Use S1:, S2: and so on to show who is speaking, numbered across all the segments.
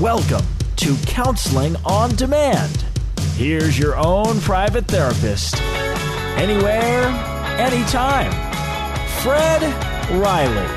S1: Welcome to Counseling on Demand. Here's your own private therapist. Anywhere, anytime. Fred Riley.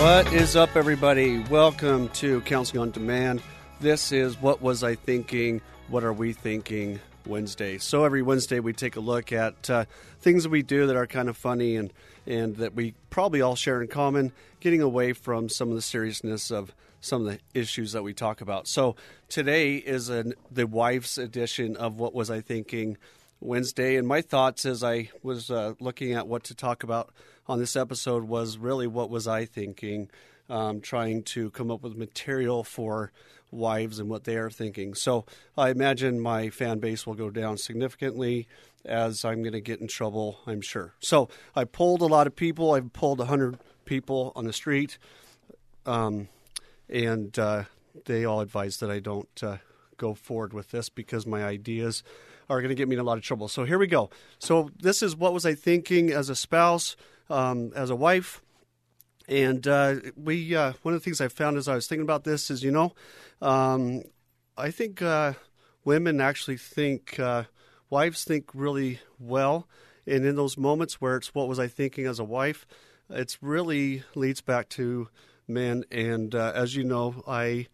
S2: What is up, everybody? Welcome to Counseling on Demand. This is What Was I Thinking? What Are We Thinking? Wednesday. So every Wednesday we take a look at uh, things that we do that are kind of funny and, and that we probably all share in common, getting away from some of the seriousness of some of the issues that we talk about. So today is an, the wife's edition of What Was I Thinking Wednesday. And my thoughts as I was uh, looking at what to talk about on this episode was really what was I thinking, um, trying to come up with material for wives and what they are thinking. So I imagine my fan base will go down significantly as I'm going to get in trouble, I'm sure. So I pulled a lot of people. I've pulled 100 people on the street, um, and uh, they all advise that I don't uh, go forward with this because my ideas are going to get me in a lot of trouble. So here we go. So this is what was I thinking as a spouse, um, as a wife. And uh, we, uh, one of the things I found as I was thinking about this is, you know, um, I think uh, women actually think, uh, wives think really well. And in those moments where it's what was I thinking as a wife, it really leads back to men. And uh, as you know, I,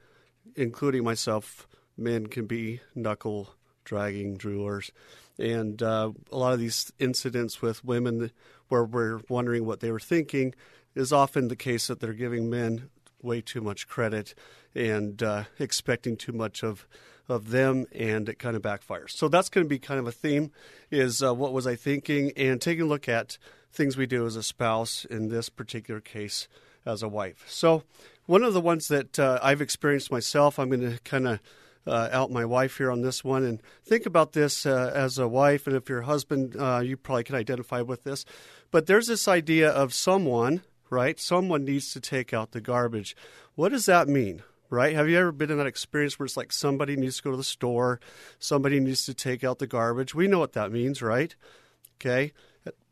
S2: including myself, men can be knuckle dragging droolers. And uh, a lot of these incidents with women where we're wondering what they were thinking is often the case that they're giving men way too much credit and uh, expecting too much of of them, and it kind of backfires. So that's going to be kind of a theme: is uh, what was I thinking, and taking a look at things we do as a spouse in this particular case as a wife. So one of the ones that uh, I've experienced myself, I'm going to kind of uh, out my wife here on this one and think about this uh, as a wife and if your husband uh, you probably can identify with this but there's this idea of someone right? Someone needs to take out the garbage. What does that mean? Right? Have you ever been in that experience where it's like somebody needs to go to the store, somebody needs to take out the garbage? We know what that means, right? Okay.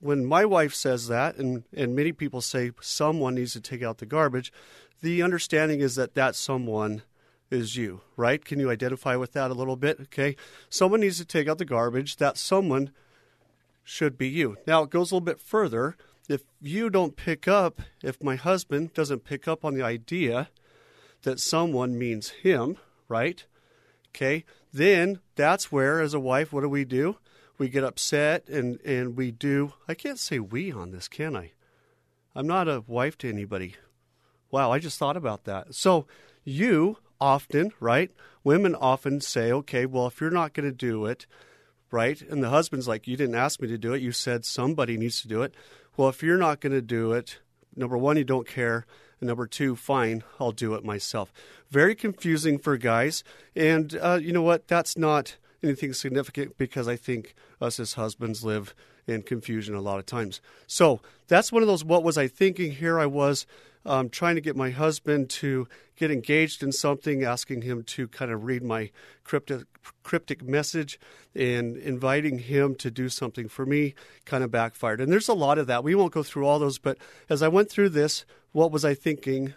S2: When my wife says that, and, and many people say someone needs to take out the garbage, the understanding is that that someone is you, right? Can you identify with that a little bit? Okay. Someone needs to take out the garbage. That someone should be you. Now, it goes a little bit further if you don't pick up, if my husband doesn't pick up on the idea that someone means him, right? Okay, then that's where, as a wife, what do we do? We get upset and, and we do, I can't say we on this, can I? I'm not a wife to anybody. Wow, I just thought about that. So you often, right? Women often say, okay, well, if you're not going to do it, right? And the husband's like, you didn't ask me to do it. You said somebody needs to do it. Well, if you're not going to do it, number one, you don't care. And number two, fine, I'll do it myself. Very confusing for guys. And uh, you know what? That's not anything significant because I think us as husbands live in confusion a lot of times. So that's one of those what was I thinking? Here I was um, trying to get my husband to get engaged in something, asking him to kind of read my cryptic, cryptic message and inviting him to do something for me kind of backfired. And there's a lot of that. We won't go through all those, but as I went through this, what was I thinking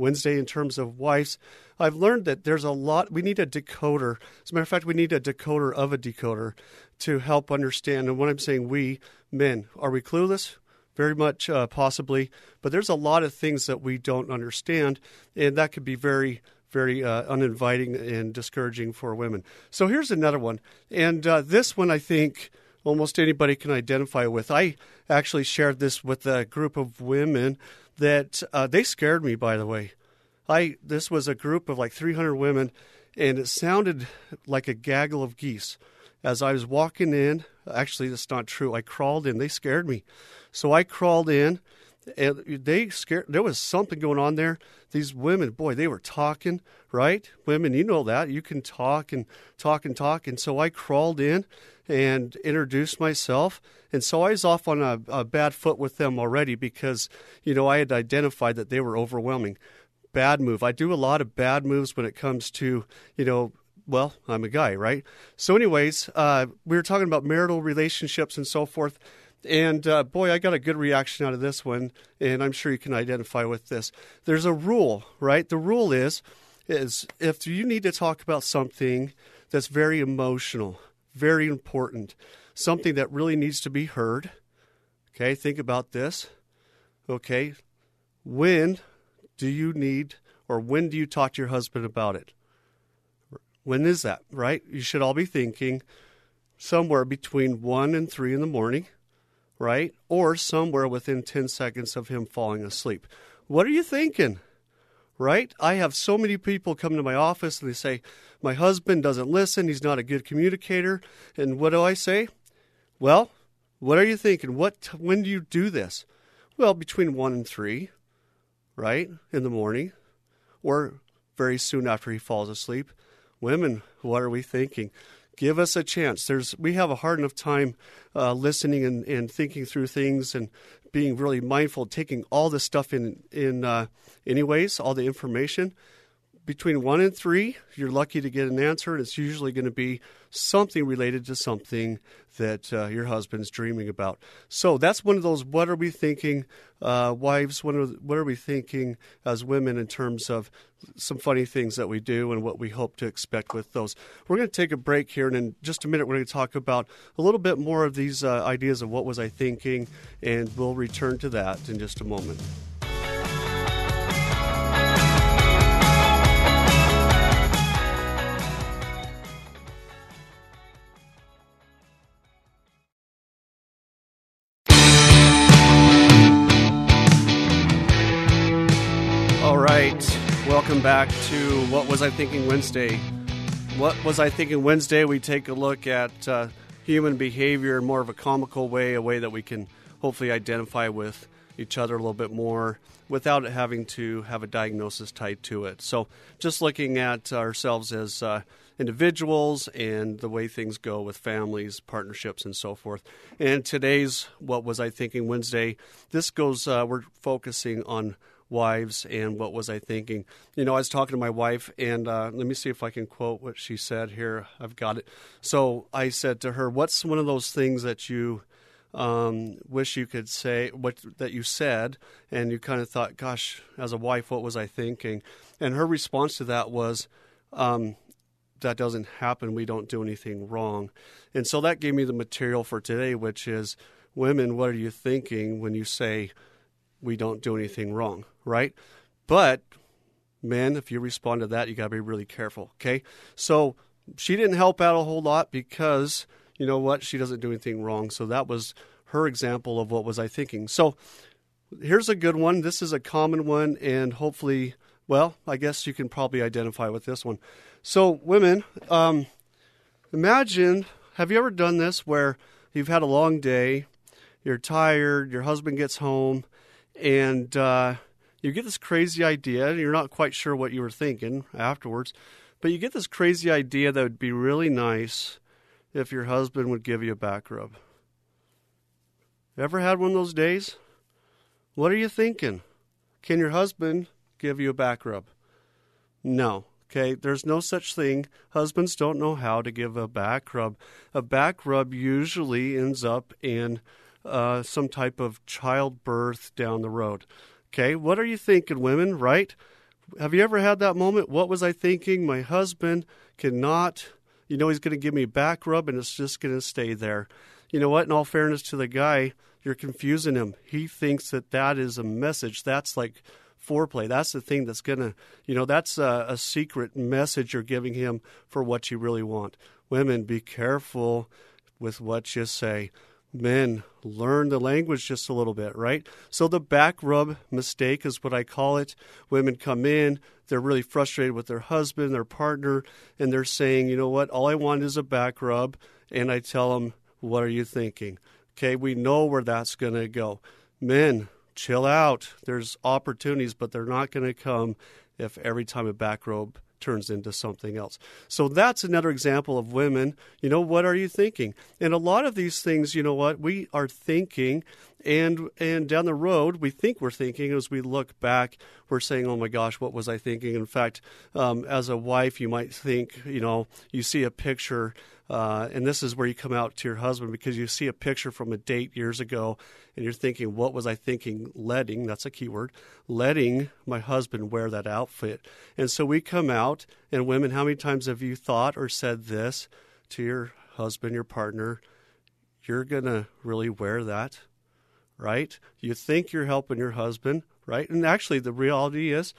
S2: Wednesday in terms of wives? I've learned that there's a lot, we need a decoder. As a matter of fact, we need a decoder of a decoder to help understand. And when I'm saying we, men, are we clueless? very much uh, possibly, but there's a lot of things that we don't understand, and that could be very, very uh, uninviting and discouraging for women. So here's another one, and uh, this one I think almost anybody can identify with. I actually shared this with a group of women that uh, they scared me. By the way, I this was a group of like 300 women, and it sounded like a gaggle of geese. As I was walking in, actually, that's not true. I crawled in. They scared me. So I crawled in and they scared. There was something going on there. These women, boy, they were talking, right? Women, you know that you can talk and talk and talk. And so I crawled in and introduced myself. And so I was off on a, a bad foot with them already because you know I had identified that they were overwhelming. Bad move. I do a lot of bad moves when it comes to you know well, I'm a guy, right? So, anyways, uh, we were talking about marital relationships and so forth. And uh, boy, I got a good reaction out of this one, and I'm sure you can identify with this. There's a rule, right? The rule is is if you need to talk about something that's very emotional, very important, something that really needs to be heard. Okay, think about this. Okay, when do you need or when do you talk to your husband about it? When is that, right? You should all be thinking somewhere between 1 and 3 in the morning right? Or somewhere within 10 seconds of him falling asleep. What are you thinking? Right? I have so many people come to my office and they say, My husband doesn't listen. He's not a good communicator. And what do I say? Well, what are you thinking? What, when do you do this? Well, between 1 and 3, right? In the morning, or very soon after he falls asleep. Women, what are we thinking? Give us a chance. There's we have a hard enough time uh, listening and, and thinking through things and being really mindful, taking all the stuff in in uh, anyways, all the information between one and three, you're lucky to get an answer, and it's usually going to be something related to something that uh, your husband's dreaming about. So that's one of those what are we thinking, uh, wives? What are, what are we thinking as women in terms of some funny things that we do and what we hope to expect with those? We're going to take a break here, and in just a minute, we're going to talk about a little bit more of these uh, ideas of what was I thinking, and we'll return to that in just a moment. Welcome back to What Was I Thinking Wednesday. What Was I Thinking Wednesday? We take a look at uh, human behavior in more of a comical way, a way that we can hopefully identify with each other a little bit more without having to have a diagnosis tied to it. So, just looking at ourselves as uh, individuals and the way things go with families, partnerships, and so forth. And today's What Was I Thinking Wednesday, this goes, uh, we're focusing on wives and what was I thinking. You know, I was talking to my wife, and uh, let me see if I can quote what she said here. I've got it. So I said to her, What's one of those things that you um, wish you could say, what that you said, and you kind of thought, Gosh, as a wife, what was I thinking? And her response to that was, um, that doesn't happen. We don't do anything wrong. And so that gave me the material for today, which is women, what are you thinking when you say, we don't do anything wrong, right? But men, if you respond to that, you got to be really careful, okay? So she didn't help out a whole lot because you know what? She doesn't do anything wrong. So that was her example of what was I thinking. So here's a good one. This is a common one and hopefully, well, I guess you can probably identify with this one. So women, um, imagine, have you ever done this where you've had a long day, you're tired, your husband gets home, and uh, you get this crazy idea, and you're not quite sure what you were thinking afterwards, but you get this crazy idea that would be really nice if your husband would give you a back rub. Ever had one of those days? What are you thinking? Can your husband give you a back rub? No. Okay, there's no such thing. Husbands don't know how to give a back rub. A back rub usually ends up in uh, some type of childbirth down the road. Okay, what are you thinking, women, right? Have you ever had that moment? What was I thinking? My husband cannot, you know, he's going to give me a back rub and it's just going to stay there. You know what? In all fairness to the guy, you're confusing him. He thinks that that is a message. That's like foreplay. That's the thing that's going to, you know, that's a, a secret message you're giving him for what you really want. Women, be careful with what you say men learn the language just a little bit, right? So the back rub mistake is what I call it. Women come in, they're really frustrated with their husband, their partner, and they're saying, you know what, all I want is a back rub. And I tell them, what are you thinking? Okay, we know where that's going to go. Men, chill out. There's opportunities, but they're not going to come if every time a back robe turns into something else. So that's another example of women. You know, what are you thinking? And a lot of these things, you know what, we are thinking and and down the road we think we're thinking as we look back we're saying oh my gosh what was i thinking in fact um, as a wife you might think you know you see a picture uh, and this is where you come out to your husband because you see a picture from a date years ago and you're thinking, what was I thinking? Letting, that's a key word, letting my husband wear that outfit. And so we come out, and women, how many times have you thought or said this to your husband, your partner? You're going to really wear that, right? You think you're helping your husband, right? And actually, the reality is,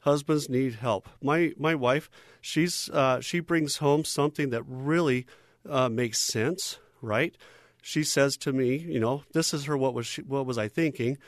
S2: husbands need help. My my wife, she's uh, she brings home something that really uh, makes sense, right? She says to me, you know, this is her. What was she, what was I thinking?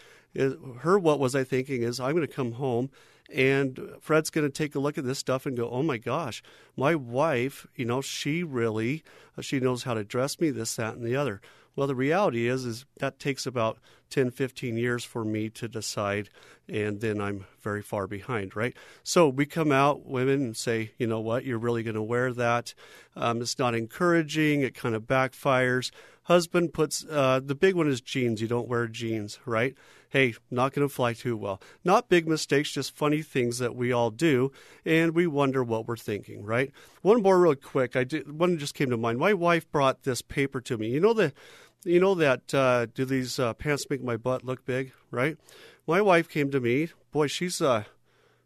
S2: Her what was I thinking is I'm going to come home and Fred's going to take a look at this stuff and go, "Oh my gosh, my wife, you know, she really she knows how to dress me this that and the other." Well, the reality is is that takes about 10, 15 years for me to decide, and then I'm very far behind, right? So we come out, women, and say, you know what, you're really going to wear that. Um, it's not encouraging. It kind of backfires. Husband puts uh, the big one is jeans. You don't wear jeans, right? Hey, not going to fly too well. Not big mistakes, just funny things that we all do, and we wonder what we're thinking, right? One more, real quick. I did one just came to mind. My wife brought this paper to me. You know the you know that uh, do these uh, pants make my butt look big, right? My wife came to me. Boy, she's uh,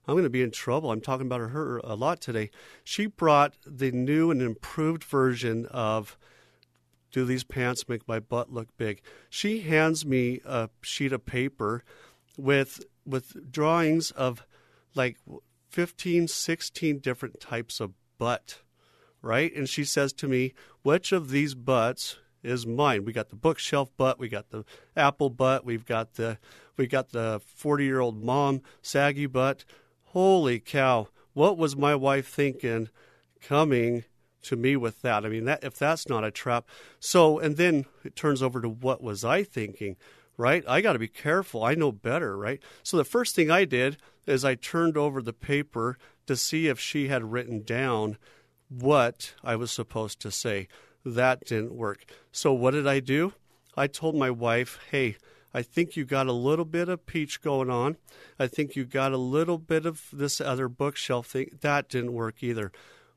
S2: I'm going to be in trouble. I'm talking about her a lot today. She brought the new and improved version of Do These Pants Make My Butt Look Big? She hands me a sheet of paper with with drawings of like 15, 16 different types of butt, right? And she says to me, which of these butts is mine. We got the bookshelf butt, we got the apple butt, we've got the we got the 40-year-old mom saggy butt. Holy cow, what was my wife thinking coming to me with that? I mean, that if that's not a trap. So, and then it turns over to what was I thinking? Right? I got to be careful. I know better, right? So the first thing I did is I turned over the paper to see if she had written down what I was supposed to say. That didn't work. So what did I do? I told my wife, hey, I think you got a little bit of peach going on. I think you got a little bit of this other bookshelf thing. That didn't work either.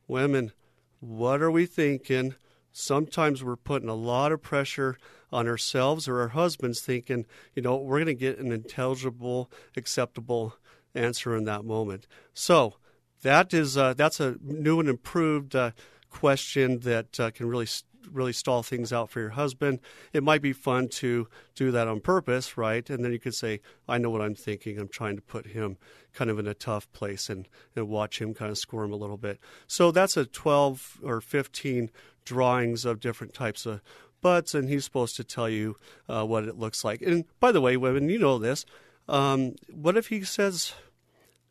S2: Women, what are we thinking? Sometimes we're putting a lot of pressure on ourselves or our husbands thinking, you know, we're going to get an intelligible, acceptable answer in that moment. So that is uh, that's a new and improved uh, question that uh, can really really stall things out for your husband. It might be fun to do that on purpose, right? And then you could say, I know what I'm thinking. I'm trying to put him kind of in a tough place and, and watch him kind of squirm a little bit. So that's a 12 or 15 drawings of different types of butts, and he's supposed to tell you uh, what it looks like. And by the way, women, you know this. Um, what if he says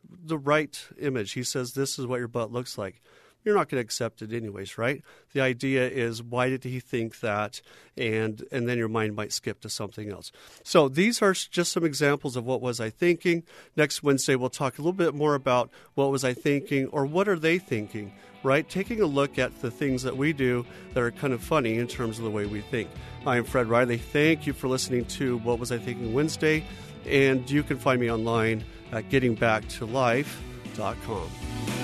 S2: the right image? He says, This is what your butt looks like you're not going to accept it anyways, right? The idea is why did he think that, and and then your mind might skip to something else. So these are just some examples of what was I thinking. Next Wednesday we'll talk a little bit more about what was I thinking or what are they thinking, right? Taking a look at the things that we do that are kind of funny in terms of the way we think. I am Fred Riley. Thank you for listening to What Was I Thinking Wednesday, and you can find me online at gettingbacktolife.com.